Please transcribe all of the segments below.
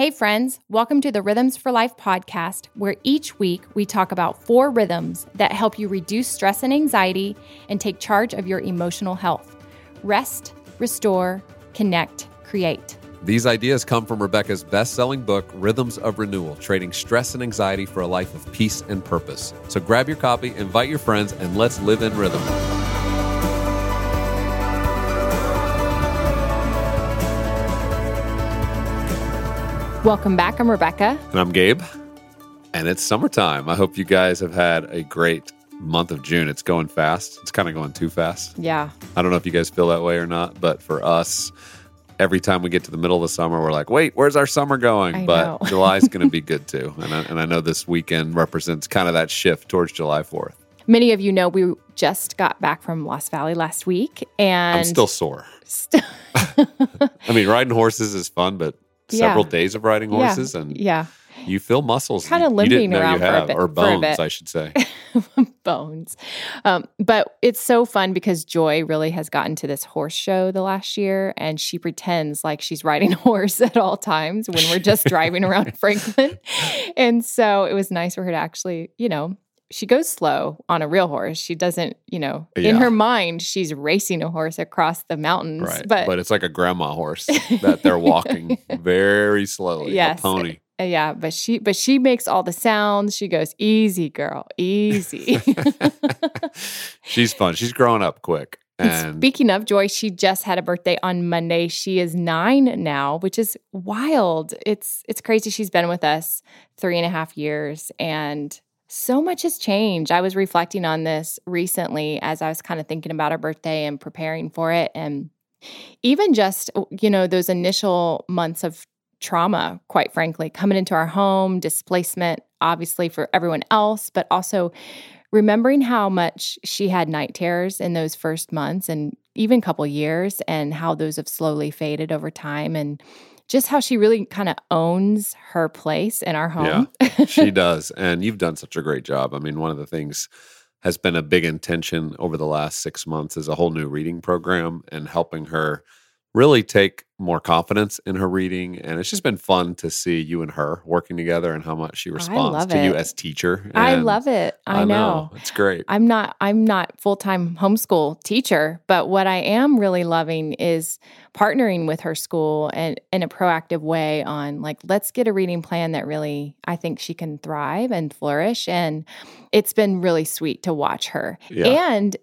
Hey, friends, welcome to the Rhythms for Life podcast, where each week we talk about four rhythms that help you reduce stress and anxiety and take charge of your emotional health rest, restore, connect, create. These ideas come from Rebecca's best selling book, Rhythms of Renewal Trading Stress and Anxiety for a Life of Peace and Purpose. So grab your copy, invite your friends, and let's live in rhythm. Welcome back. I'm Rebecca. And I'm Gabe. And it's summertime. I hope you guys have had a great month of June. It's going fast. It's kind of going too fast. Yeah. I don't know if you guys feel that way or not, but for us, every time we get to the middle of the summer, we're like, wait, where's our summer going? I but. July's going to be good too. And I, and I know this weekend represents kind of that shift towards July 4th. Many of you know we just got back from Lost Valley last week, and I'm still sore. st- I mean, riding horses is fun, but several Yeah. days of riding Yeah. horses and yeah, you feel muscles you didn't limping around you for a have, bit- or a bones. I should say. bones. Um, but it's so fun because Joy really has gotten to this horse show the last year, and she pretends like she's riding a horse at all times when we're just driving around Franklin. And so it was nice for her to actually, you know, she goes slow on a real horse. She doesn't, you know, in her mind, she's racing a horse across the mountains. Right. But, But, it's like a grandma horse that they're walking very slowly. Yes. A pony. uh, yeah, but she but she makes all the sounds. She goes, "Easy, girl, easy." She's fun. She's growing up quick. And And speaking of Joy, she just had a birthday on Monday. She is nine now, which is wild. It's it's crazy. She's been with us three and a half years, and so much has changed. I was reflecting on this recently as I was kind of thinking about her birthday and preparing for it, and even just you know those initial months of trauma, quite frankly, coming into our home, displacement, obviously for everyone else, but also remembering how much she had night terrors in those first months and even couple years and how those have slowly faded over time and just how she really kind of owns her place in our home. Yeah, she does. And you've done such a great job. I mean, one of the things has been a big intention over the last six months is a whole new reading program and helping her really take more confidence in her reading. And it's just been fun to see you and her working together and how much she responds to you as teacher. I love it. I, know. It's great. I'm not I'm not full-time homeschool teacher, but what I am really loving is partnering with her school and in a proactive way on like let's get a reading plan that really I think she can thrive and flourish and it's been really sweet to watch her. Yeah. And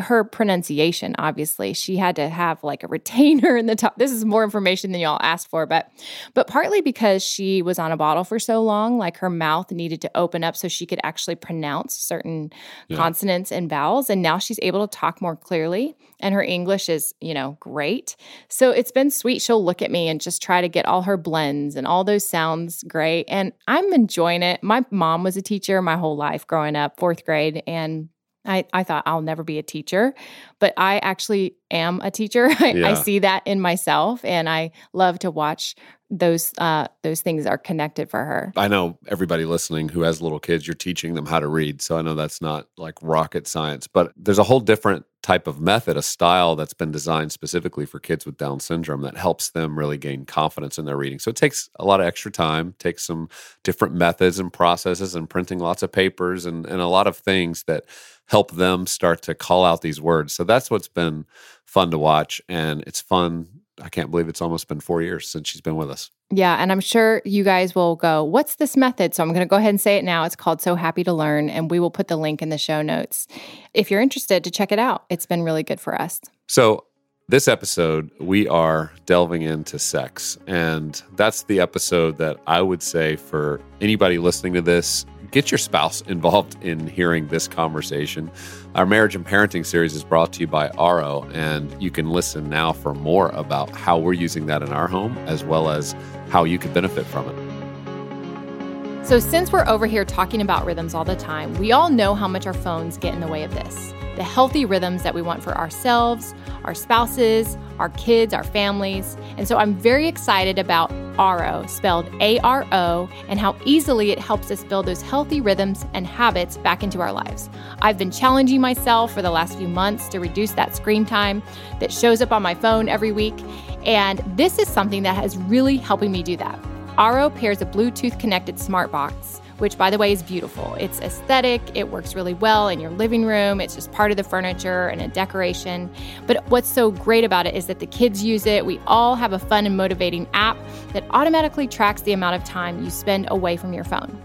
her pronunciation obviously. She had to have like a retainer in the top. This is more information than y'all asked for but but partly because she was on a bottle for so long like her mouth needed to open up so she could actually pronounce certain Yeah. consonants and vowels and now she's able to talk more clearly and her english is you know great. So it's been sweet. She'll look at me and just try to get all her blends and all those sounds great and i'm enjoying it. My mom was a teacher my whole life growing up fourth grade and I, I thought I'll never be a teacher, but I actually am a teacher. I, I see that in myself, and I love to watch those uh, those things are connected for her. I know everybody listening who has little kids, you're teaching them how to read. So I know that's not like rocket science, but there's a whole different type of method, a style that's been designed specifically for kids with Down syndrome that helps them really gain confidence in their reading. So it takes a lot of extra time, takes some different methods and processes and printing lots of papers and, and a lot of things that help them start to call out these words. So that's what's been fun to watch. And it's fun. I can't believe it's almost been four years since she's been with us. Yeah, and I'm sure you guys will go, What's this method? So I'm going to go ahead and say it now. It's called So Happy to Learn, and we will put the link in the show notes if you're interested to check it out. It's been really good for us. So, this episode, we are delving into sex. And that's the episode that I would say for anybody listening to this, get your spouse involved in hearing this conversation. Our marriage and parenting series is brought to you by Aro, and you can listen now for more about how we're using that in our home, as well as how you can benefit from it. So, since we're over here talking about rhythms all the time, we all know how much our phones get in the way of this. The healthy rhythms that we want for ourselves, our spouses, our kids, our families. And so I'm very excited about Aro, spelled A R O, and how easily it helps us build those healthy rhythms and habits back into our lives. I've been challenging myself for the last few months to reduce that screen time that shows up on my phone every week. And this is something that has really helping me do that. Aro pairs a Bluetooth connected smart box which by the way is beautiful. It's aesthetic, it works really well in your living room, it's just part of the furniture and a decoration. But what's so great about it is that the kids use it. We all have a fun and motivating app that automatically tracks the amount of time you spend away from your phone.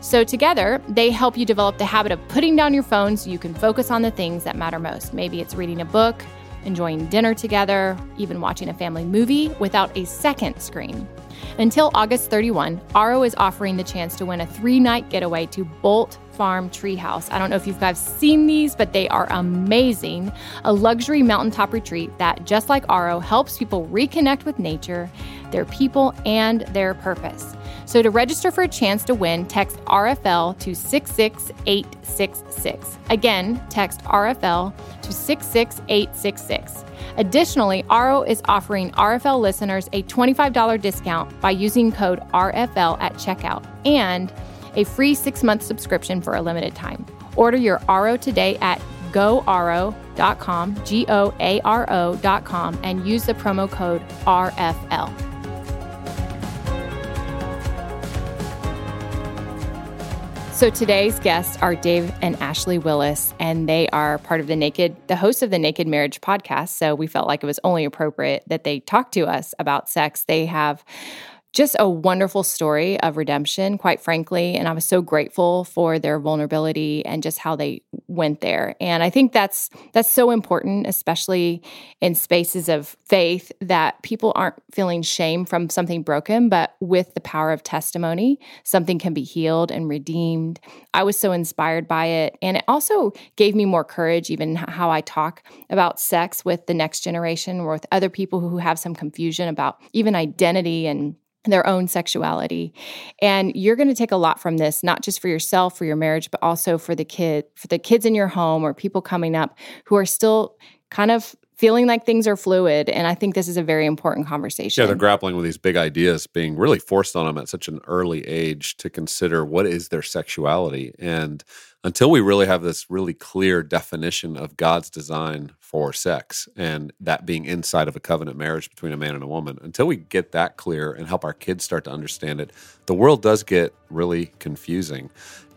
So, together, they help you develop the habit of putting down your phone so you can focus on the things that matter most. Maybe it's reading a book, enjoying dinner together, even watching a family movie without a second screen. Until August 31, Aro is offering the chance to win a three night getaway to Bolt Farm Treehouse. I don't know if you guys seen these, but they are amazing. A luxury mountaintop retreat that, just like Aro, helps people reconnect with nature, their people, and their purpose. So to register for a chance to win, text RFL to 66866. Again, text RFL to 66866. Additionally, Aro is offering RFL listeners a $25 discount by using code RFL at checkout and a free six month subscription for a limited time. Order your Aro today at goaro.com, G O A R O.com, and use the promo code RFL. So today's guests are Dave and Ashley Willis, and they are part of the Naked, the hosts of the Naked Marriage podcast. So we felt like it was only appropriate that they talk to us about sex. They have just a wonderful story of redemption, quite frankly. And I was so grateful for their vulnerability and just how they went there. And I think that's that's so important, especially in spaces of faith, that people aren't feeling shame from something broken, but with the power of testimony, something can be healed and redeemed. I was so inspired by it. And it also gave me more courage, even how I talk about sex with the next generation or with other people who have some confusion about even identity and their own sexuality. And you're going to take a lot from this, not just for yourself, for your marriage, but also for the kid, for the kids in your home or people coming up who are still kind of feeling like things are fluid. And I think this is a very important conversation. Yeah, they're grappling with these big ideas being really forced on them at such an early age to consider what is their sexuality. And until we really have this really clear definition of God's design for sex and that being inside of a covenant marriage between a man and a woman, until we get that clear and help our kids start to understand it, the world does get really confusing.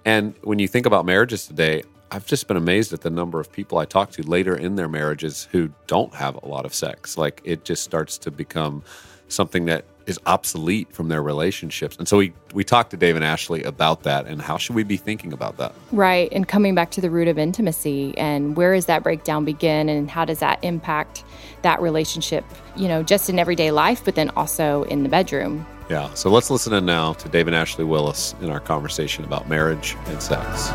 And when you think about marriages today, I've just been amazed at the number of people I talk to later in their marriages who don't have a lot of sex. Like it just starts to become something that is obsolete from their relationships. And so we we talked to Dave and Ashley about that and how should we be thinking about that? Right. And coming back to the root of intimacy and where does that breakdown begin and how does that impact that relationship, you know, just in everyday life, but then also in the bedroom. Yeah. So let's listen in now to Dave and Ashley Willis in our conversation about marriage and sex.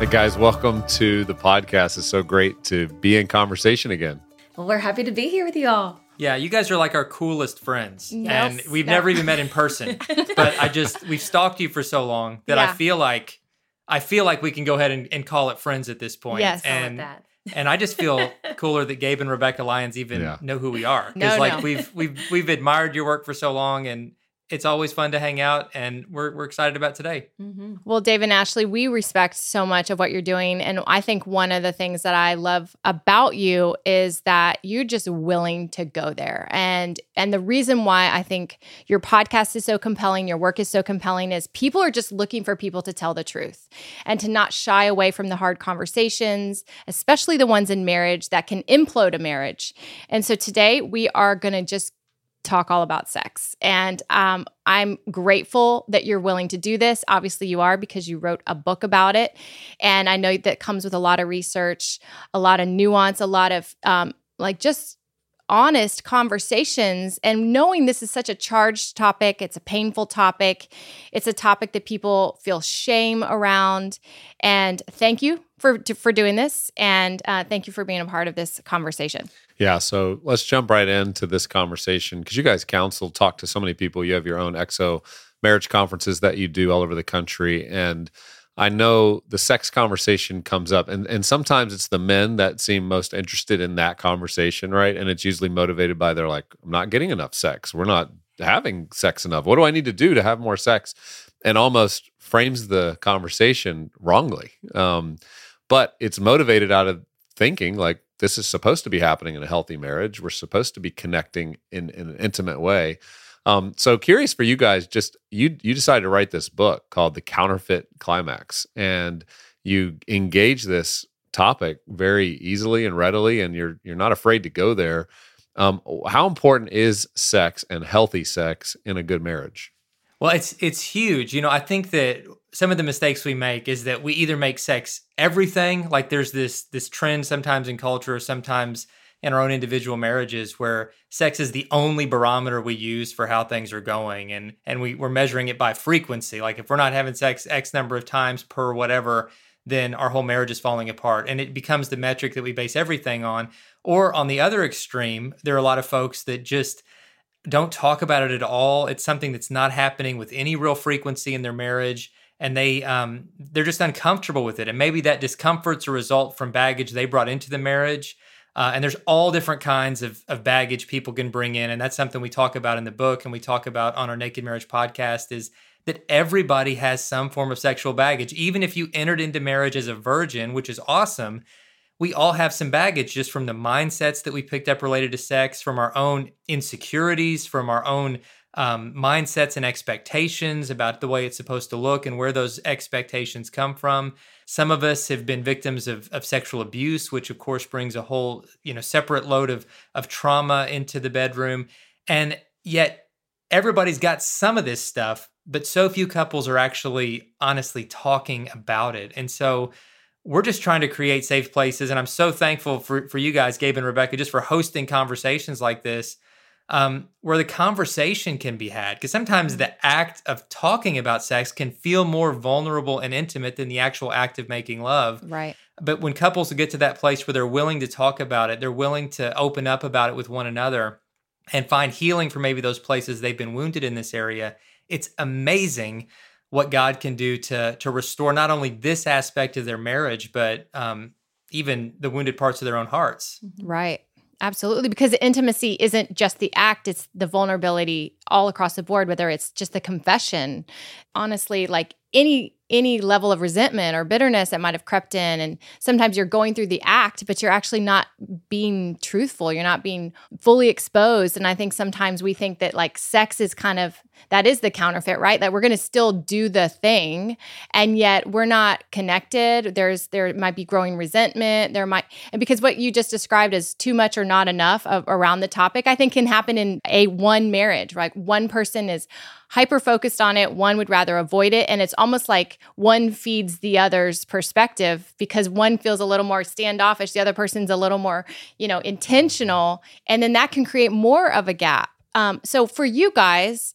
Hey guys, welcome to the podcast. It's so great to be in conversation again. Well, we're happy to be here with you all. Yeah, you guys are like our coolest friends. Yes, and we've no. never even met in person. but I just we've stalked you for so long that yeah. I feel like I feel like we can go ahead and, and call it friends at this point. Yes, and I that. and I just feel cooler that Gabe and Rebecca Lyons even yeah. know who we are. Because no, like no. we've we've we've admired your work for so long and it's always fun to hang out and we're, we're excited about today. Mm-hmm. well dave and ashley we respect so much of what you're doing and i think one of the things that i love about you is that you're just willing to go there. And and the reason why i think your podcast is so compelling your work is so compelling is people are just looking for people to tell the truth and to not shy away from the hard conversations especially the ones in marriage that can implode a marriage. And so today we are going to just talk all about sex. And um, I'm grateful that you're willing to do this. Obviously, you are because you wrote a book about it. And I know that comes with a lot of research, a lot of nuance, a lot of um, like just honest conversations and knowing this is such a charged topic it's a painful topic it's a topic that people feel shame around and thank you for for doing this and uh, thank you for being a part of this conversation yeah, so let's jump right into this conversation because you guys counsel, talk to so many people. You have your own XO marriage conferences that you do all over the country. And I know the sex conversation comes up, and, and sometimes it's the men that seem most interested in that conversation, right? And it's usually motivated by they're like, I'm not getting enough sex. We're not having sex enough. What do I need to do to have more sex? And almost frames the conversation wrongly. Um, but it's motivated out of thinking like this is supposed to be happening in a healthy marriage. We're supposed to be connecting in, in an intimate way. Um, so curious for you guys, just you you decided to write this book called The Counterfeit Climax, and you engage this topic very easily and readily, and you're you're not afraid to go there. Um, how important is sex and healthy sex in a good marriage? Well, it's it's huge. You know, I think that some of the mistakes we make is that we either make sex everything, like there's this this trend sometimes in culture, sometimes in our own individual marriages where sex is the only barometer we use for how things are going and and we, we're measuring it by frequency. Like if we're not having sex x number of times per whatever then our whole marriage is falling apart and it becomes the metric that we base everything on. Or on the other extreme there are a lot of folks that just don't talk about it at all. It's something that's not happening with any real frequency in their marriage and they um, they're just uncomfortable with it and maybe that discomfort's a result from baggage they brought into the marriage uh, and there's all different kinds of, of baggage people can bring in. And that's something we talk about in the book and we talk about on our Naked Marriage podcast is that everybody has some form of sexual baggage. Even if you entered into marriage as a virgin, which is awesome, we all have some baggage just from the mindsets that we picked up related to sex, from our own insecurities, from our own um, mindsets and expectations about the way it's supposed to look and where those expectations come from. Some of us have been victims of, of sexual abuse, which of course brings a whole you know separate load of of trauma into the bedroom, and yet everybody's got some of this stuff, but so few couples are actually honestly talking about it, and so we're just trying to create safe places. And i'm so thankful for, for you guys gabe and rebecca just for hosting conversations like this um, where the conversation can be had. Because sometimes the act of talking about sex can feel more vulnerable and intimate than the actual act of making love. Right. But when couples get to that place where they're willing to talk about it, they're willing to open up about it with one another and find healing for maybe those places they've been wounded in this area, it's amazing what God can do to to restore not only this aspect of their marriage, but um, even the wounded parts of their own hearts. Right. Absolutely, because intimacy isn't just the act, it's the vulnerability all across the board, whether it's just the confession. Honestly, like any any level of resentment or bitterness that might have crept in and sometimes you're going through the act but you're actually not being truthful you're not being fully exposed and i think sometimes we think that like sex is kind of that is the counterfeit right that we're going to still do the thing and yet we're not connected there's there might be growing resentment there might and because what you just described as too much or not enough of, around the topic i think can happen in a one marriage right one person is hyper focused on it, one would rather avoid it. And it's almost like one feeds the other's perspective because one feels a little more standoffish, the other person's a little more, you know, intentional. And then that can create more of a gap. Um, so for you guys,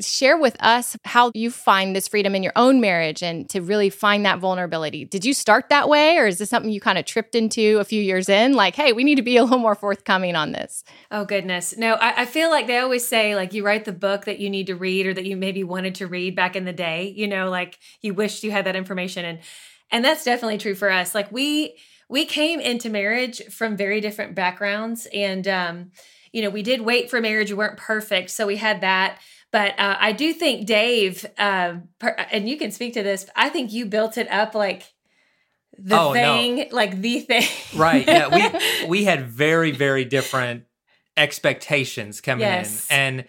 share with us how you find this freedom in your own marriage and to really find that vulnerability. Did you start that way, or is this something you kind of tripped into a few years in? Like, hey, we need to be a little more forthcoming on this. Oh, goodness. No, I, I feel like they always say, like, you write the book that you need to read or that you maybe wanted to read back in the day, you know, like you wished you had that information. And, and that's definitely true for us. Like, we, we came into marriage from very different backgrounds and, um, you know, we did wait for marriage. We weren't perfect. So we had that but uh, I do think Dave, uh, per, and you can speak to this. I think you built it up like the oh, thing, no. like the thing. right. Yeah. We we had very very different expectations coming yes. in, and.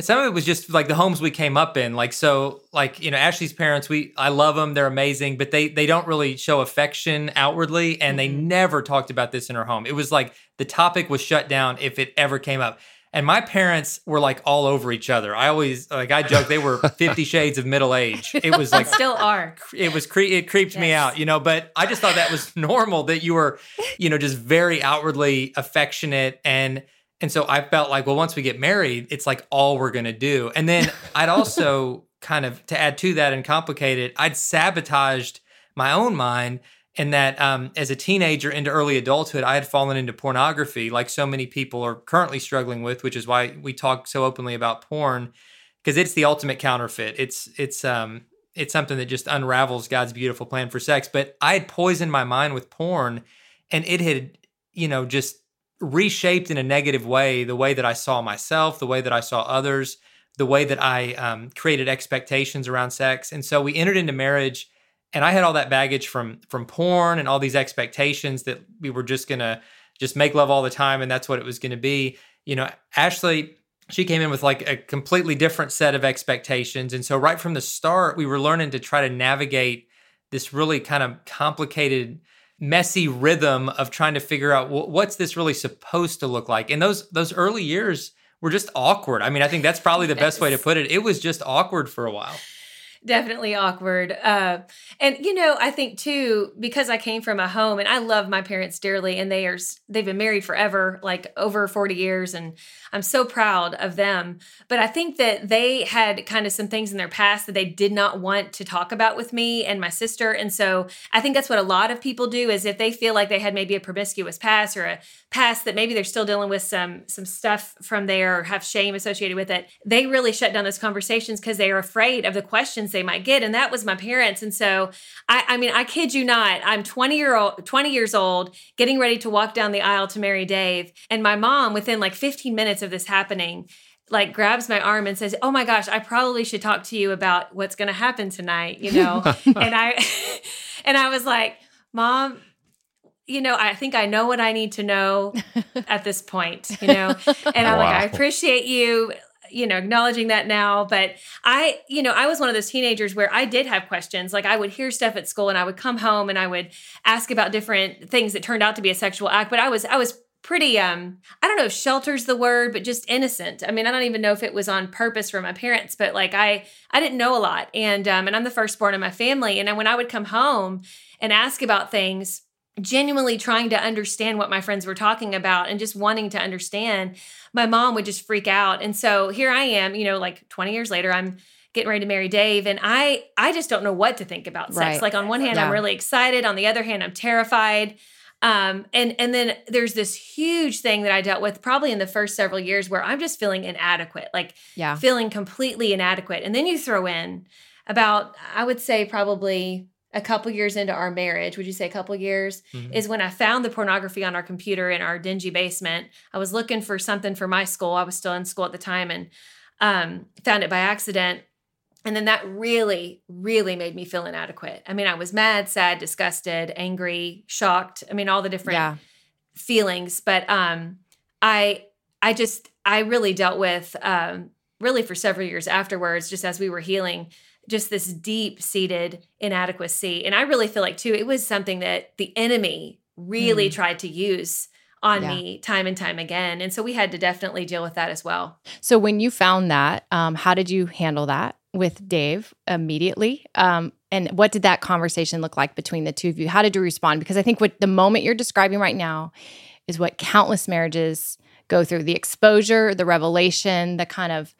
Some of it was just like the homes we came up in. Like so, like you know, Ashley's parents. We I love them; they're amazing, but they they don't really show affection outwardly, and mm-hmm. they never talked about this in our home. It was like the topic was shut down if it ever came up. And my parents were like all over each other. I always like I joke they were Fifty Shades of middle age. It was like still are. It was cre- it creeped yes. me out, you know. But I just thought that was normal that you were, you know, just very outwardly affectionate and and so I felt like, well, once we get married, it's like all we're gonna do. And then I'd also kind of to add to that and complicate it, I'd sabotaged my own mind and that um, as a teenager into early adulthood, I had fallen into pornography, like so many people are currently struggling with, which is why we talk so openly about porn, because it's the ultimate counterfeit. It's it's um it's something that just unravels God's beautiful plan for sex. But I had poisoned my mind with porn, and it had you know just reshaped in a negative way the way that I saw myself, the way that I saw others, the way that I um, created expectations around sex, and so we entered into marriage and I had all that baggage from from porn and all these expectations that we were just gonna just make love all the time and that's what it was going to be. You know, Ashley she came in with like a completely different set of expectations and so right from the start we were learning to try to navigate this really kind of complicated messy rhythm of trying to figure out what's this really supposed to look like. And those those early years were just awkward. I mean, I think that's probably the best way to put it. It was just awkward for a while definitely awkward. Uh, and you know, I think too because I came from a home, and I love my parents dearly, and they are they've been married forever, like over forty years, and I'm so proud of them. But I think that they had kind of some things in their past that they did not want to talk about with me and my sister, and so I think that's what a lot of people do is if they feel like they had maybe a promiscuous past or a past that maybe they're still dealing with some some stuff from there or have shame associated with it, they really shut down those conversations because they are afraid of the questions they might get. And that was my parents. And so I, I mean, I kid you not, I'm 20 year old, 20 years old, getting ready to walk down the aisle to marry Dave. And my mom, within like 15 minutes of this happening, like grabs my arm and says, "Oh my gosh, I probably should talk to you about what's going to happen tonight," you know. and I and I was like, "Mom, you know, I think I know what I need to know at this point, you know." And I'm wow. like, "I appreciate you you know, acknowledging that now. But I, you know, I was one of those teenagers where I did have questions. Like I would hear stuff at school and I would come home and I would ask about different things that turned out to be a sexual act. But I was, I was pretty um i don't know if shelter's the word but just innocent i mean i don't even know if it was on purpose for my parents but like i i didn't know a lot and um and i'm the firstborn in my family and when i would come home and ask about things genuinely trying to understand what my friends were talking about and just wanting to understand, my mom would just freak out. And so here I am, you know, like 20 years later, I'm getting ready to marry Dave and I I just don't know what to think about sex. Right. Like on one hand yeah. I'm really excited, on the other hand I'm terrified. Um, and and then there's this huge thing that I dealt with probably in the first several years where I'm just feeling inadequate, like yeah. feeling completely inadequate. And then you throw in about I would say probably a couple years into our marriage, would you say a couple years, mm-hmm. is when I found the pornography on our computer in our dingy basement. I was looking for something for my school. I was still in school at the time and um, found it by accident. And then that really, really made me feel inadequate. I mean, I was mad, sad, disgusted, angry, shocked. I mean, all the different yeah. feelings. But um, I, I just, I really dealt with um, really for several years afterwards, just as we were healing just this deep seated inadequacy. And I really feel like, too, it was something that the enemy really mm. tried to use on yeah. me time and time again. And so we had to definitely deal with that as well. So when you found that, um, how did you handle that with Dave immediately? Um, and what did that conversation look like between the two of you? How did you respond? Because I think what the moment you're describing right now is what countless marriages go through the exposure, the revelation, the kind of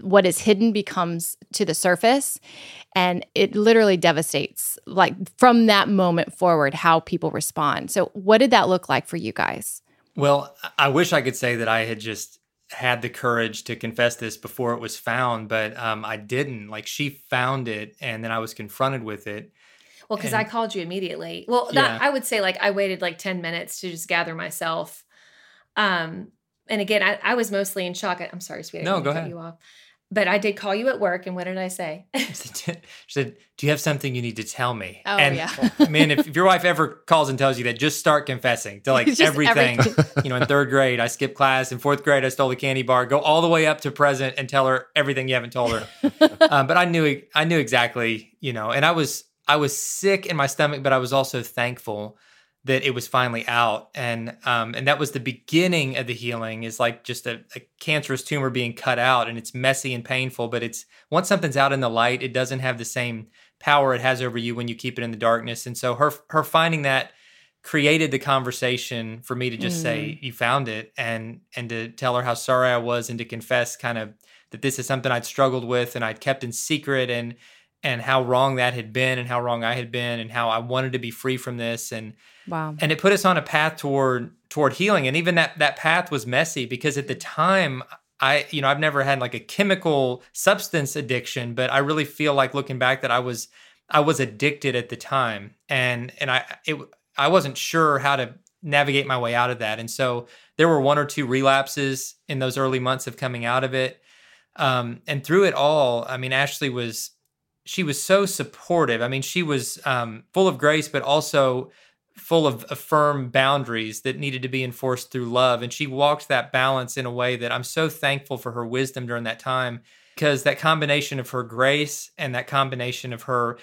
what is hidden becomes to the surface and it literally devastates like from that moment forward how people respond so what did that look like for you guys well i wish i could say that i had just had the courage to confess this before it was found but um, i didn't. Like she found it and then i was confronted with it. Well because i called you immediately. Well yeah. i would say like i waited like 10 minutes to just gather myself. Um and again i, I was mostly in shock. I'm sorry sweetie no go ahead. you off but I did call you at work, and what did I say? she said, "Do you have something you need to tell me?" Oh and, yeah. man, if, if, your wife ever calls and tells you that, just start confessing to like everything. everything. you know, in third grade, I skipped class. In fourth grade, I stole a candy bar. Go all the way up to present and tell her everything you haven't told her. um, but I knew, I knew exactly, you know, and I was, I was sick in my stomach, but I was also thankful that it was finally out. And um, and that was the beginning of the healing is like just a, a, cancerous tumor being cut out and it's messy and painful but it's once something's out in the light it doesn't have the same power it has over you when you keep it in the darkness. And so her her finding that created the conversation for me to just mm. say you found it and and to tell her how sorry I was and to confess kind of that this is something I'd struggled with and I'd kept in secret and and how wrong that had been and how wrong I had been and how I wanted to be free from this. And wow. And it put us on a path toward toward healing. And even that that path was messy because at the time I you know I've never had like a chemical substance addiction but I really feel like looking back that I was I was addicted at the time. And and I it I wasn't sure how to navigate my way out of that. And so there were one or two relapses in those early months of coming out of it. Um, and through it all I mean Ashley was she was so supportive. I mean, she was um, full of grace, but also full of, of firm boundaries that needed to be enforced through love. And she walked that balance in a way that I'm so thankful for her wisdom during that time because that combination of her grace and that combination of her,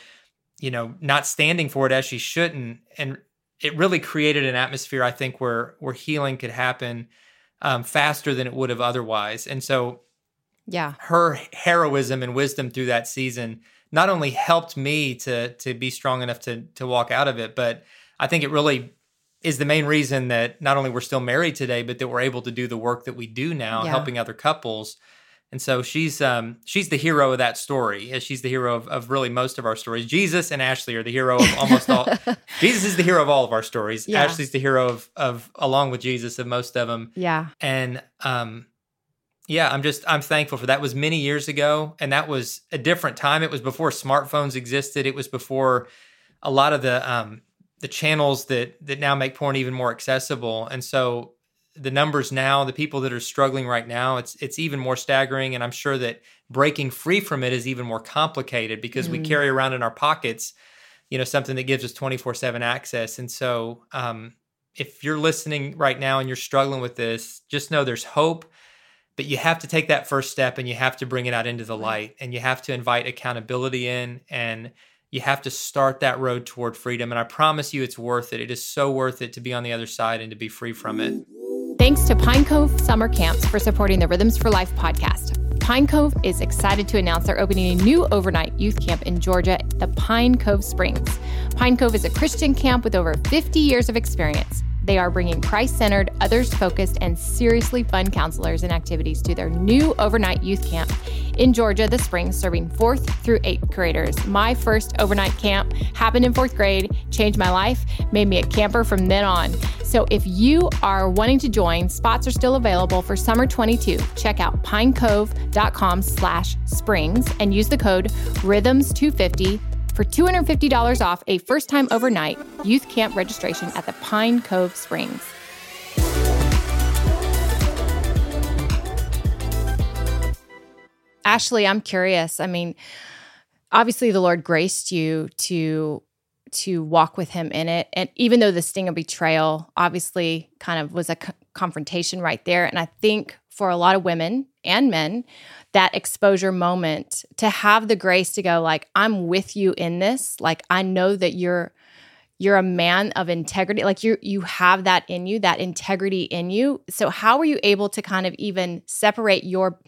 you know, not standing for it as she shouldn't, and it really created an atmosphere I think where where healing could happen um, faster than it would have otherwise. And so, yeah, her heroism and wisdom through that season not only helped me to to be strong enough to to walk out of it, but I think it really is the main reason that not only we're still married today, but that we're able to do the work that we do now, yeah. helping other couples. And so she's um, she's the hero of that story. She's the hero of, of really most of our stories. Jesus and Ashley are the hero of almost all. Jesus is the hero of all of our stories. Yeah. Ashley's the hero of of along with Jesus of most of them. Yeah. And um, yeah, I'm just I'm thankful for that. Was many years ago, and that was a different time. It was before smartphones existed. It was before a lot of the um, the channels that that now make porn even more accessible. And so the numbers now, the people that are struggling right now, it's it's even more staggering. And I'm sure that breaking free from it is even more complicated because mm. we carry around in our pockets, you know, something that gives us 24 seven access. And so, um, if you're listening right now and you're struggling with this, just know there's hope. But you have to take that first step and you have to bring it out into the light and you have to invite accountability in and you have to start that road toward freedom. And I promise you, it's worth it. It is so worth it to be on the other side and to be free from it. Thanks to Pine Cove Summer Camps for supporting the Rhythms for Life podcast. Pine Cove is excited to announce they're opening a new overnight youth camp in Georgia, the Pine Cove Springs. Pine Cove is a Christian camp with over 50 years of experience. They are bringing Christ centered, others focused, and seriously fun counselors and activities to their new overnight youth camp in Georgia this spring, serving fourth through eighth graders. My first overnight camp happened in fourth grade, changed my life, made me a camper from then on. So if you are wanting to join, spots are still available for summer 22. Check out pinecove.com slash springs and use the code rhythms250 for $250 off a first time overnight youth camp registration at the Pine Cove Springs. Ashley, I'm curious. I mean, obviously the Lord graced you to to walk with him in it and even though the sting of betrayal obviously kind of was a confrontation right there and I think for a lot of women and men that exposure moment to have the grace to go like i'm with you in this. Like i know that you're you're a man of integrity. Like you you have that in you that integrity in you. So how were you able to kind of even separate your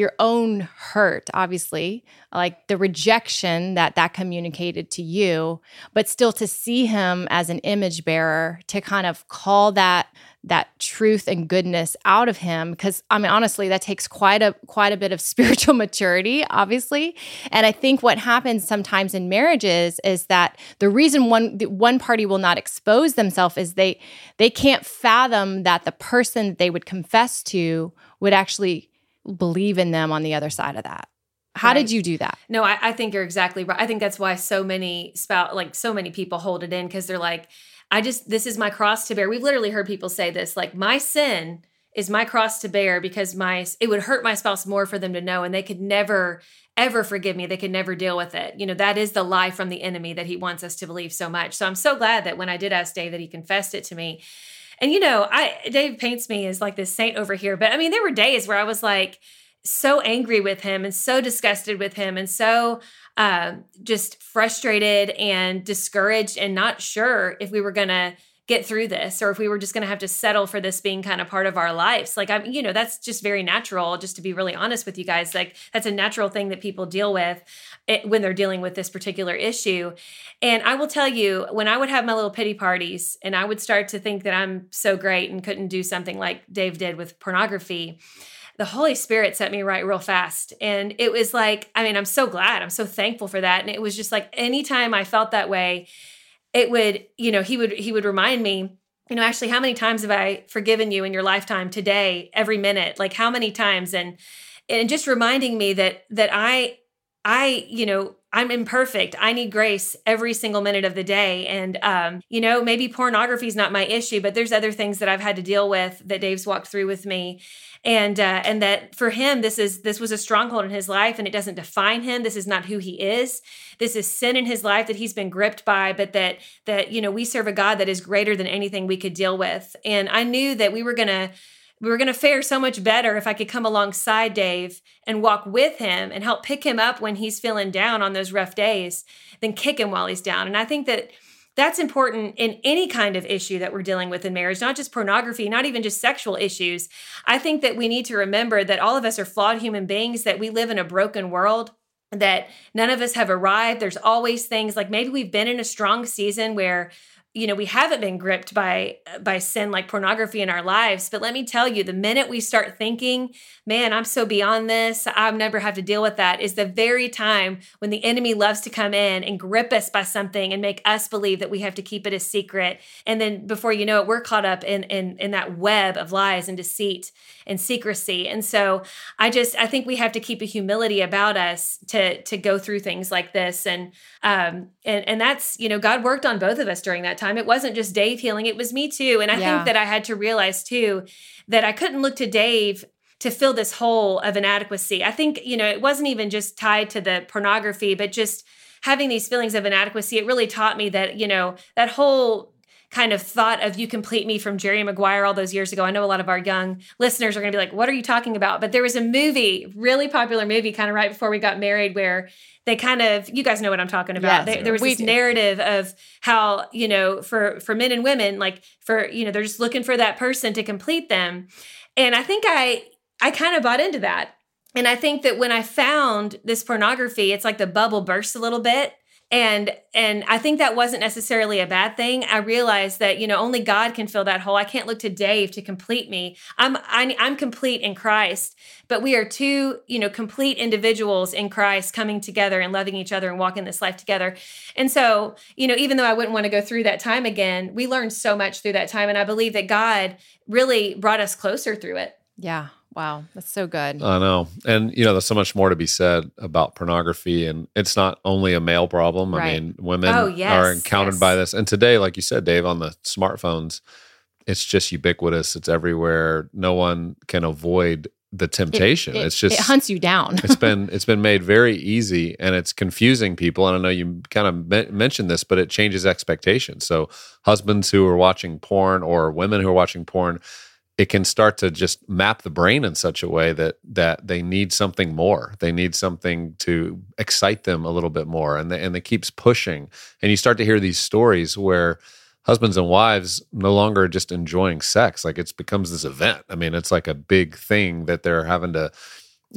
your own hurt obviously like the rejection that that communicated to you but still to see him as an image bearer to kind of call that that truth and goodness out of him because i mean honestly that takes quite a quite a bit of spiritual maturity obviously. And i think what happens sometimes in marriages is that the reason one one party will not expose themselves is they they can't fathom that the person they would confess to would actually believe in them on the other side of that how right. did you do that? No, I, I, think you're exactly right. I think that's why so many spout like so many people hold it in because they're like, I just, this is my cross to bear. We've literally heard people say this like, my sin is my cross to bear because my, it would hurt my spouse more for them to know and they could never, ever forgive me. They could never deal with it. You know, that is the lie from the enemy that he wants us to believe so much. So I'm so glad that when I did ask Dave that he confessed it to me. And, you know, I, Dave paints me as like this saint over here, but I mean, there were days where I was like, so angry with him and so disgusted with him and so uh, just frustrated and discouraged and not sure if we were to get through this or if we were just going to have to settle for this being kind of part of our lives like i'm you know that's just very natural just to be really honest with you guys like that's a natural thing that people deal with it, when they're dealing with this particular issue and i will tell you when i would have my little pity parties and i would start to think that i'm so great and couldn't do something like dave did with pornography the Holy Spirit set me right real fast. And it was like, I mean, I'm so glad. I'm so thankful for that. And it was just like anytime I felt that way, it would, you know, he would he would remind me, you know, actually, how many times have I forgiven you in your lifetime today, every minute? Like how many times? And and just reminding me that that I I, you know, I'm imperfect. I need grace every single minute of the day. And, um, you know, maybe pornography is not my issue, but there's other things that I've had to deal with that Dave's walked through with me. And, uh, and that for him, this is, this was a stronghold in his life and it doesn't define him. This is not who he is. This is sin in his life that he's been gripped by, but that, that, you know, we serve a God that is greater than anything we could deal with. And I knew that we were going to, we were going to fare so much better if I could come alongside Dave and walk with him and help pick him up when he's feeling down on those rough days than kick him while he's down. And I think that that's important in any kind of issue that we're dealing with in marriage, not just pornography, not even just sexual issues. I think that we need to remember that all of us are flawed human beings, that we live in a broken world that none of us have arrived. There's always things like maybe we've been in a strong season where you know we haven't been gripped by by sin like pornography in our lives but let me tell you the minute we start thinking man i'm so beyond this i'll never have to deal with that is the very time when the enemy loves to come in and grip us by something and make us believe that we have to keep it a secret. And then before you know it we're caught up in in, in that web of lies and deceit and secrecy. And so i just i think we have to keep a humility about us to to go through things like this. And um and and that's you know god worked on both of us during that time. It wasn't just Dave healing, it was me too. And I yeah. think that I had to realize too that I couldn't look to Dave to fill this hole of inadequacy. I think, you know, it wasn't even just tied to the pornography, but just having these feelings of inadequacy, it really taught me that, you know, that whole kind of thought of you complete me from Jerry Maguire all those years ago. I know a lot of our young listeners are going to be like, what are you talking about? But there was a movie, really popular movie, kind of right before we got married, where they kind of you guys know what I'm talking about. Yes, they, there was this do. narrative of how you know for for men and women like for you know they're just looking for that person to complete them, and I think I I kind of bought into that. And I think that when I found this pornography, it's like the bubble burst a little bit and and i think that wasn't necessarily a bad thing. I realized that you know only god can fill that hole. I can't look to dave to complete me. I'm I, am i am complete in christ but we are two you know complete individuals in christ coming together and loving each other and walking this life together. And so you know even though i wouldn't want to go through that time again we learned so much through that time. And i believe that god really brought us closer through it. Yeah Wow, that's so good. I know. And, you know, there's so much more to be said about pornography. And it's not only a male problem. Right. I mean, women oh, yes, are encountered yes. by this. And today, like you said, Dave, on the smartphones, it's just ubiquitous. It's everywhere. No one can avoid the temptation. It, it, it's just it hunts you down. it's been it's been made very easy and it's confusing people. And I know you kind of me- mentioned this, but it changes expectations. So husbands who are watching porn or women who are watching porn, it can start to just map the brain in such a way that that they need something more. They need something to excite them a little bit more, and they, and it keeps pushing. And you start to hear these stories where husbands and wives no longer just enjoying sex; like it becomes this event. I mean, it's like a big thing that they're having to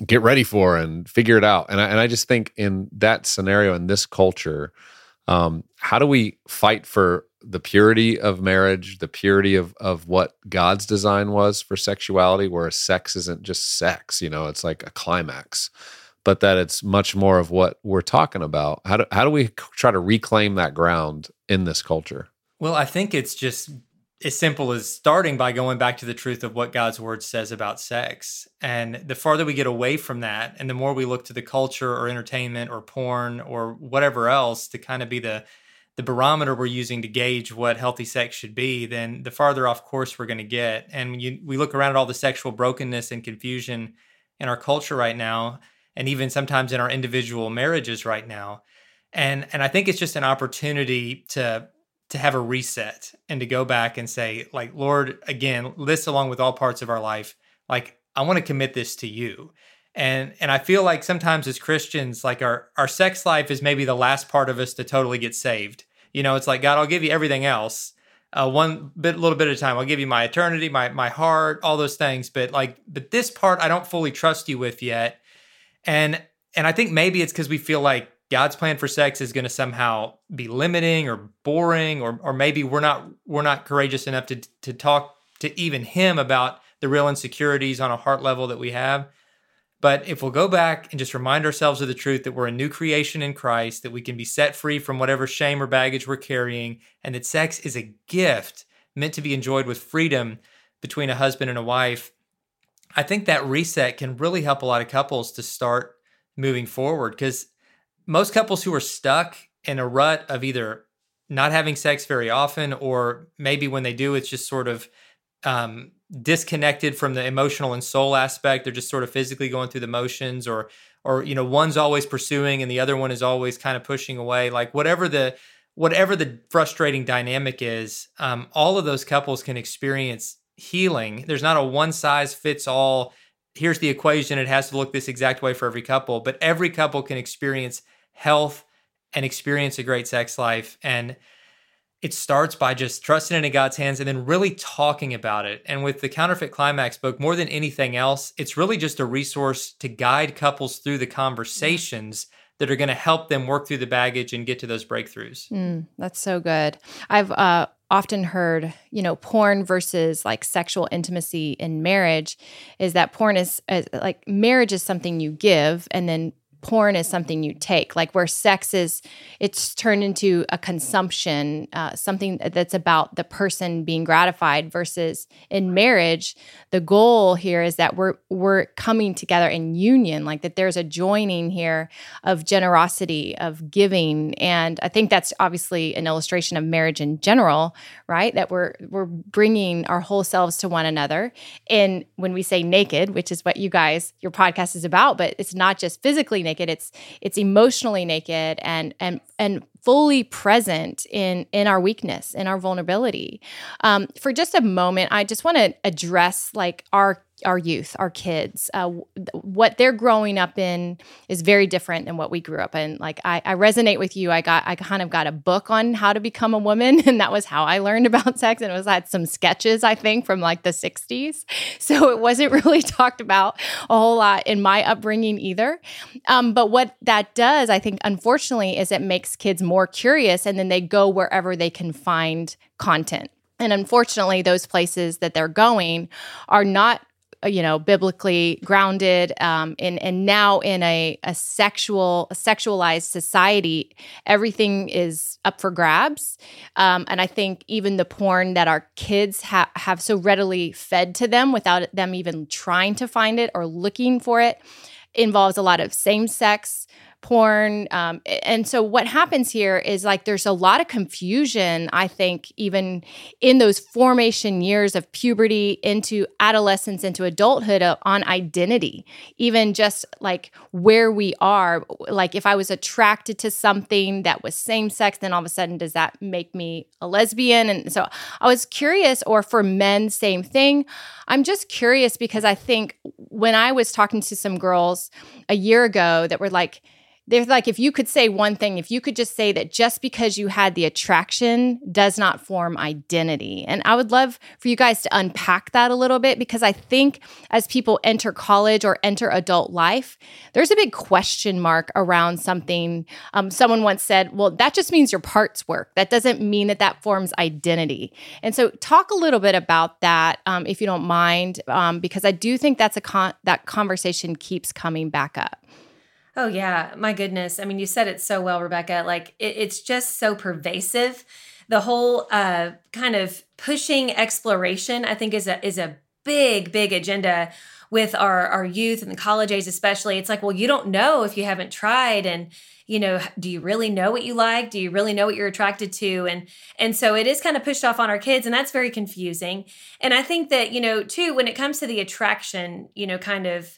get ready for and figure it out. And I, and I just think in that scenario in this culture, um, how do we fight for the purity of marriage, the purity of of what God's design was for sexuality, where sex isn't just sex, you know, it's like a climax, but that it's much more of what we're talking about. How do how do we try to reclaim that ground in this culture? Well, I think it's just as simple as starting by going back to the truth of what God's word says about sex. And the farther we get away from that, and the more we look to the culture or entertainment or porn or whatever else to kind of be the the barometer we're using to gauge what healthy sex should be, then the farther off course we're going to get. And you, we look around at all the sexual brokenness and confusion in our culture right now, and even sometimes in our individual marriages right now, and and I think it's just an opportunity to to have a reset and to go back and say, like, Lord, again, this along with all parts of our life, like I want to commit this to you and and i feel like sometimes as christians like our our sex life is maybe the last part of us to totally get saved. You know it's like god i'll give you everything else uh, one bit little bit of time. I'll give you my eternity my my heart all those things. But like but this part i don't fully trust you with yet. And and i think maybe it's because we feel like god's plan for sex is going to somehow be limiting or boring or or maybe we're not we're not courageous enough to to talk to even him about the real insecurities on a heart level that we have but if we'll go back and just remind ourselves of the truth that we're a new creation in Christ, that we can be set free from whatever shame or baggage we're carrying, and that sex is a gift meant to be enjoyed with freedom between a husband and a wife, I think that reset can really help a lot of couples to start moving forward. Because most couples who are stuck in a rut of either not having sex very often, or maybe when they do, it's just sort of um, disconnected from the emotional and soul aspect. They're just sort of physically going through the motions, or or you know, one's always pursuing and the other one is always kind of pushing away. Like whatever the whatever the frustrating dynamic is, um, all of those couples can experience healing. There's not a one size fits all. Here's the equation. It has to look this exact way for every couple, but every couple can experience health and experience a great sex life. And it starts by just trusting it in God's hands and then really talking about it. And with the Counterfeit Climax book, more than anything else, it's really just a resource to guide couples through the conversations that are going to help them work through the baggage and get to those breakthroughs. Mm, that's so good. I've uh, often heard, you know, porn versus like sexual intimacy in marriage is that porn is, is like marriage is something you give and then porn is something you take like where sex is it's turned into a consumption uh, something that's about the person being gratified versus in marriage the goal here is that we're we're coming together in union like that there's a joining here of generosity of giving. And i think that's obviously an illustration of marriage in general right? That we're we're bringing our whole selves to one another. And when we say naked which is what you guys your podcast is about but it's not just physically naked naked. It's it's emotionally naked and and and fully present in in our weakness in our vulnerability. Um, for just a moment i just want to address like our our youth, our kids, uh, what they're growing up in is very different than what we grew up in. Like I, I, resonate with you. I got, I kind of got a book on how to become a woman, and that was how I learned about sex. And it was had some sketches, I think, from like the '60s. So it wasn't really talked about a whole lot in my upbringing either. Um, but what that does, I think, unfortunately, is it makes kids more curious, and then they go wherever they can find content. And unfortunately, those places that they're going are not you know biblically grounded um, and and now in a, a sexual a sexualized society everything is up for grabs. Um, and i think even the porn that our kids ha- have so readily fed to them without them even trying to find it or looking for it involves a lot of same-sex porn. Um, and so what happens here is like there's a lot of confusion, I think, even in those formation years of puberty into adolescence, into adulthood uh, on identity, even just like where we are. Like if I was attracted to something that was same sex, then all of a sudden, does that make me a lesbian? And so I was curious, or for men, same thing. I'm just curious because I think when I was talking to some girls a year ago that were like, they're like if you could say one thing if you could just say that just because you had the attraction does not form identity. And i would love for you guys to unpack that a little bit because i think as people enter college or enter adult life there's a big question mark around something. Um, someone once said well that just means your parts work. That doesn't mean that that forms identity. And so talk a little bit about that um, if you don't mind um, because i do think that's a con- that conversation keeps coming back up Oh, yeah. My goodness. I mean, you said it so well, Rebecca. Like, it, it's just so pervasive. The whole uh, kind of pushing exploration, I think, is a, is a big, big agenda with our, our youth and the college age, especially. It's like, well, you don't know if you haven't tried. And, you know, do you really know what you like? Do you really know what you're attracted to? And, and so it is kind of pushed off on our kids, and that's very confusing. And I think that, you know, too, when it comes to the attraction, you know, kind of,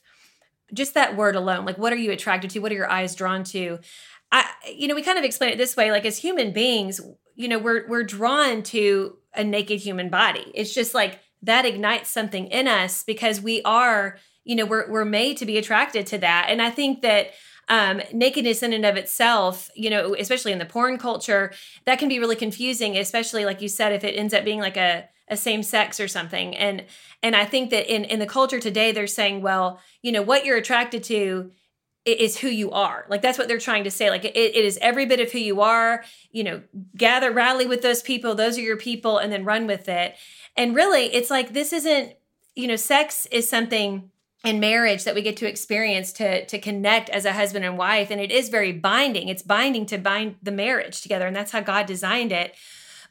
just that word alone like what are you attracted to? What are your eyes drawn to? I you know we kind of explain it this way like as human beings you know we're we're drawn to a naked human body. It's just like that ignites something in us because we are you know we're we're made to be attracted to that. And i think that um, nakedness in and of itself, you know, especially in the porn culture, that can be really confusing, especially like you said, if it ends up being like a a same sex or something. And and i think that in in the culture today they're saying well you know what you're attracted to is who you are. Like that's what they're trying to say. Like it, it is every bit of who you are. You know gather rally with those people. Those are your people and then run with it. And really it's like this isn't you know sex is something in marriage that we get to experience to to connect as a husband and wife. And it is very binding. It's binding to bind the marriage together and that's how god designed it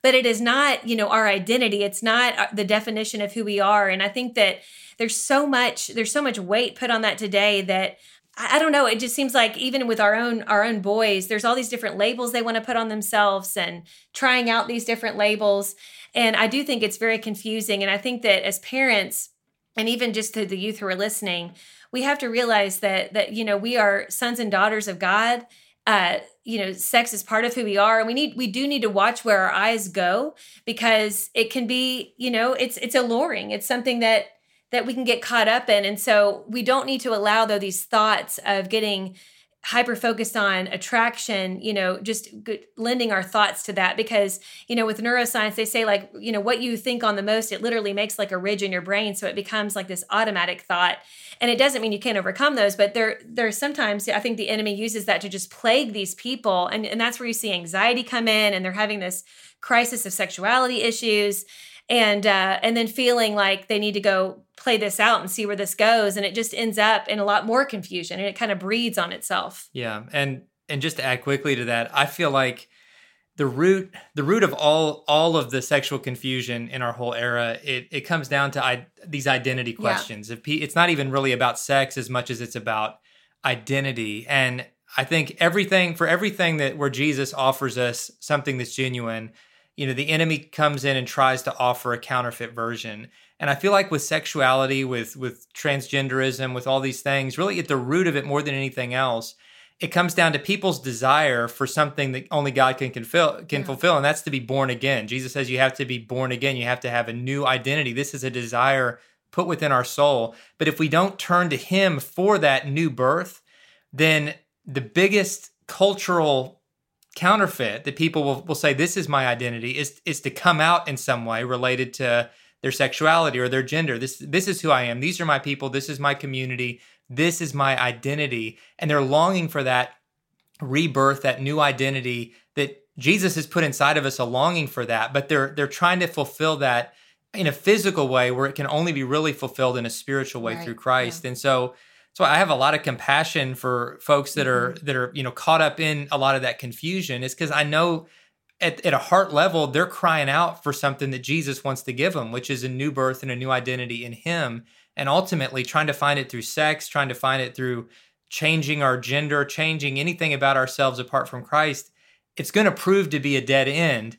but it is not you know our identity it's not uh, the definition of who we are and i think that there's so much there's so much weight put on that today that I don't know. It just seems like even with our own our own boys, there's all these different labels they want to put on themselves and trying out these different labels. And I do think it's very confusing. And I think that as parents, and even just to the youth who are listening, we have to realize that that you know we are sons and daughters of God. Uh, you know, sex is part of who we are, and we need we do need to watch where our eyes go because it can be, you know, it's it's alluring. It's something that that we can get caught up in. And so we don't need to allow though these thoughts of getting hyper focused on attraction, you know, just lending our thoughts to that because, you know, with neuroscience, they say like, you know, what you think on the most, it literally makes like a ridge in your brain. So it becomes like this automatic thought. And it doesn't mean you can't overcome those, but there, there's sometimes I think the enemy uses that to just plague these people. And, and that's where you see anxiety come in and they're having this crisis of sexuality issues and uh, and then feeling like they need to go play this out and see where this goes and it just ends up in a lot more confusion and it kind of breeds on itself yeah and and just to add quickly to that i feel like the root the root of all all of the sexual confusion in our whole era it it comes down to I, these identity questions yeah. if it's not even really about sex as much as it's about identity and i think everything for everything that where jesus offers us something that's genuine you know the enemy comes in and tries to offer a counterfeit version. And i feel like with sexuality with with transgenderism with all these things really at the root of it more than anything else it comes down to people's desire for something that only god can fulfill can yeah. fulfill and that's to be born again. Jesus says you have to be born again. You have to have a new identity. This is a desire put within our soul. But if we don't turn to him for that new birth then the biggest cultural counterfeit that people will, will say this is my identity is is to come out in some way related to their sexuality or their gender. This this is who i am. These are my people. This is my community. This is my identity. And they're longing for that rebirth that new identity that jesus has put inside of us a longing for that. But they're they're trying to fulfill that in a physical way where it can only be really fulfilled in a spiritual way right. through christ. Yeah. and so so I have a lot of compassion for folks that are mm-hmm. that are you know caught up in a lot of that confusion. Is because I know at, at a heart level they're crying out for something that Jesus wants to give them, which is a new birth and a new identity in Him, and ultimately trying to find it through sex, trying to find it through changing our gender, changing anything about ourselves apart from Christ. It's going to prove to be a dead end,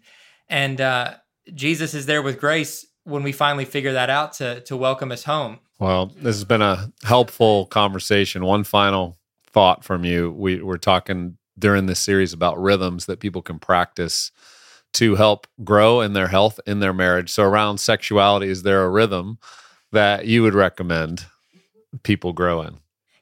and uh, Jesus is there with grace when we finally figure that out to to welcome us home. Well, this has been a helpful conversation. One final thought from you. We were talking during this series about rhythms that people can practice to help grow in their health in their marriage. So around sexuality, is there a rhythm that you would recommend people grow in?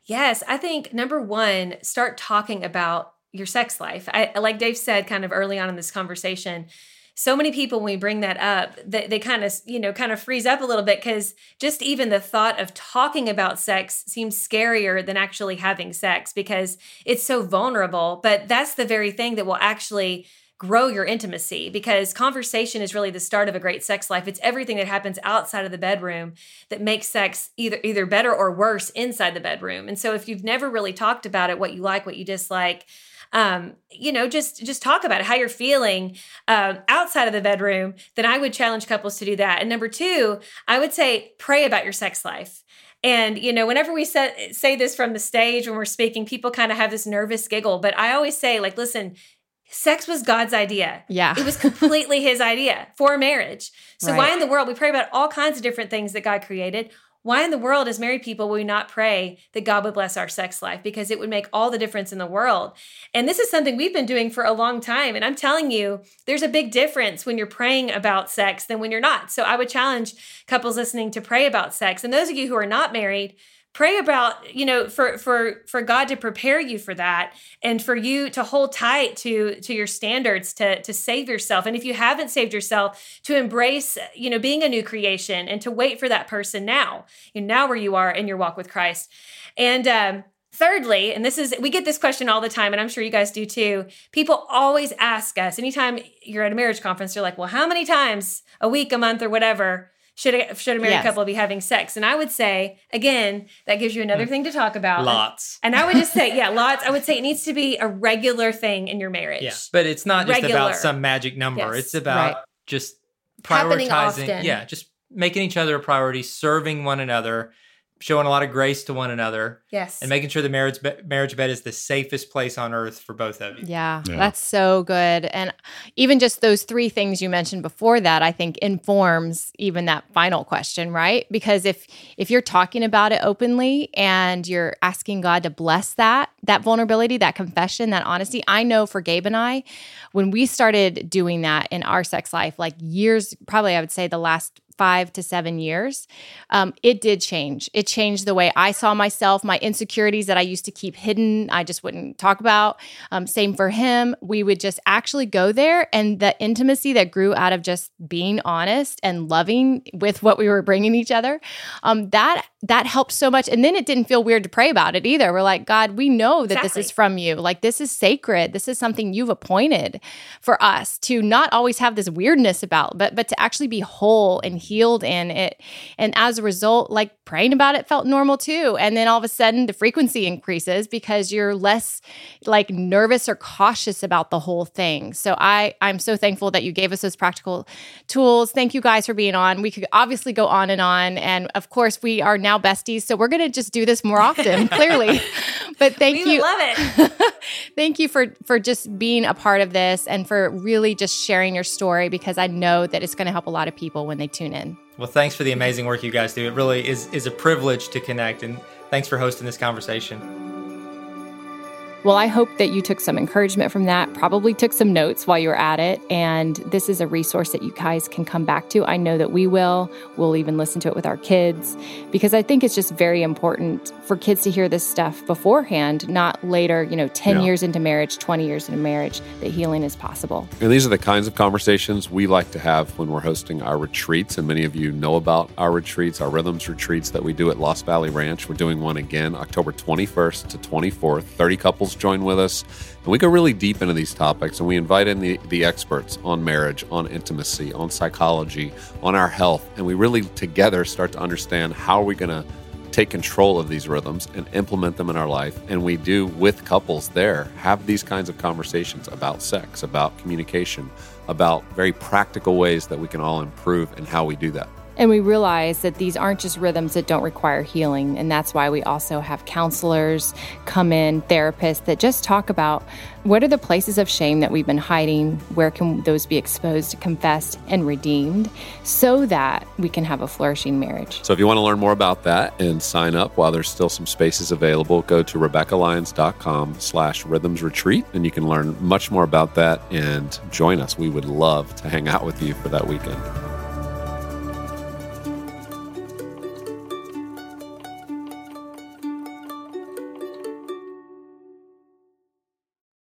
Yes, I think number one, start talking about your sex life. I like Dave said kind of early on in this conversation, so many people when we bring that up they, they kind of you know kind of freeze up a little bit because just even the thought of talking about sex seems scarier than actually having sex because it's so vulnerable. But that's the very thing that will actually grow your intimacy because conversation is really the start of a great sex life. It's everything that happens outside of the bedroom that makes sex either either better or worse inside the bedroom. And so if you've never really talked about it what you like what you dislike um, you know, just just talk about it, how you're feeling uh, outside of the bedroom, then I would challenge couples to do that. And number two, I would say pray about your sex life. And you know, whenever we say, say this from the stage when we're speaking, people kind of have this nervous giggle. But I always say, like, listen, sex was God's idea. Yeah. It was completely his idea for marriage. So right. why in the world we pray about all kinds of different things that God created? Why in the world, as married people, will we not pray that God would bless our sex life? Because it would make all the difference in the world. And this is something we've been doing for a long time. And I'm telling you, there's a big difference when you're praying about sex than when you're not. So I would challenge couples listening to pray about sex. And those of you who are not married, pray about you know for for for god to prepare you for that and for you to hold tight to to your standards to to save yourself and if you haven't saved yourself to embrace you know being a new creation and to wait for that person now you know, now where you are in your walk with christ and um Thirdly, and this is, we get this question all the time, and I'm sure you guys do too. People always ask us, anytime you're at a marriage conference, they're like, well, how many times a week, a month, or whatever should a, should a married yes. couple be having sex? And I would say, again, that gives you another mm. thing to talk about. Lots. And, and I would just say, yeah, lots. I would say it needs to be a regular thing in your marriage. Yeah, but it's not just about some magic number. Yes. It's about right. just prioritizing. Yeah, just making each other a priority, serving one another, showing a lot of grace to one another Yes. and making sure the marriage be- marriage bed is the safest place on earth for both of you. Yeah, Yeah. that's so good. And even just those three things you mentioned before that, I think informs even that final question, right? Because if if you're talking about it openly and you're asking God to bless that, that vulnerability, that confession, that honesty, I know for Gabe and I, when we started doing that in our sex life, like years, probably I would say the last five to seven years, um, it did change. It changed the way I saw myself, my insecurities that I used to keep hidden, I just wouldn't talk about. Um, same for him. We would just actually go there, and the intimacy that grew out of just being honest and loving with what we were bringing each other, um, that that helped so much. And then it didn't feel weird to pray about it either. We're like, God, we know that this is from you. Like this is sacred. This is something you've appointed for us to not always have this weirdness about, but but to actually be whole and healed in it. And as a result, like praying about it felt normal too. And then all of a sudden the frequency increases because you're less like nervous or cautious about the whole thing. So I I'm so thankful that you gave us those practical tools. Thank you guys for being on. We could obviously go on and on. And of course, we are now besties. So we're gonna just do this more often, clearly. But thank we you. would love it. Thank you for for just being a part of this and for really just sharing your story because I know that it's going to help a lot of people when they tune in. Well, thanks for the amazing work you guys do. It really is is a privilege to connect and thanks for hosting this conversation. Well, I hope that you took some encouragement from that, probably took some notes while you were at it. And this is a resource that you guys can come back to. I know that we will. We'll even listen to it with our kids because I think it's just very important for kids to hear this stuff beforehand, not later, you know, 10 Yeah. years into marriage, 20 years into marriage, that healing is possible. And these are the kinds of conversations we like to have when we're hosting our retreats. And many of you know about our retreats, our rhythms retreats that we do at Lost Valley Ranch. We're doing one again October 21st to 24th. 30 couples join with us. And we go really deep into these topics and we invite in the, the experts on marriage, on intimacy, on psychology, on our health. And we really together start to understand how are we going to take control of these rhythms and implement them in our life. And we do, with couples there, have these kinds of conversations about sex, about communication, about very practical ways that we can all improve and how we do that. And we realize that these aren't just rhythms that don't require healing. And that's why we also have counselors come in, therapists that just talk about what are the places of shame that we've been hiding? Where can those be exposed, confessed, and redeemed so that we can have a flourishing marriage? So if you want to learn more about that and sign up while there's still some spaces available, go to RebeccaLyons.com slash rhythms retreat and you can learn much more about that and join us. We would love to hang out with you for that weekend.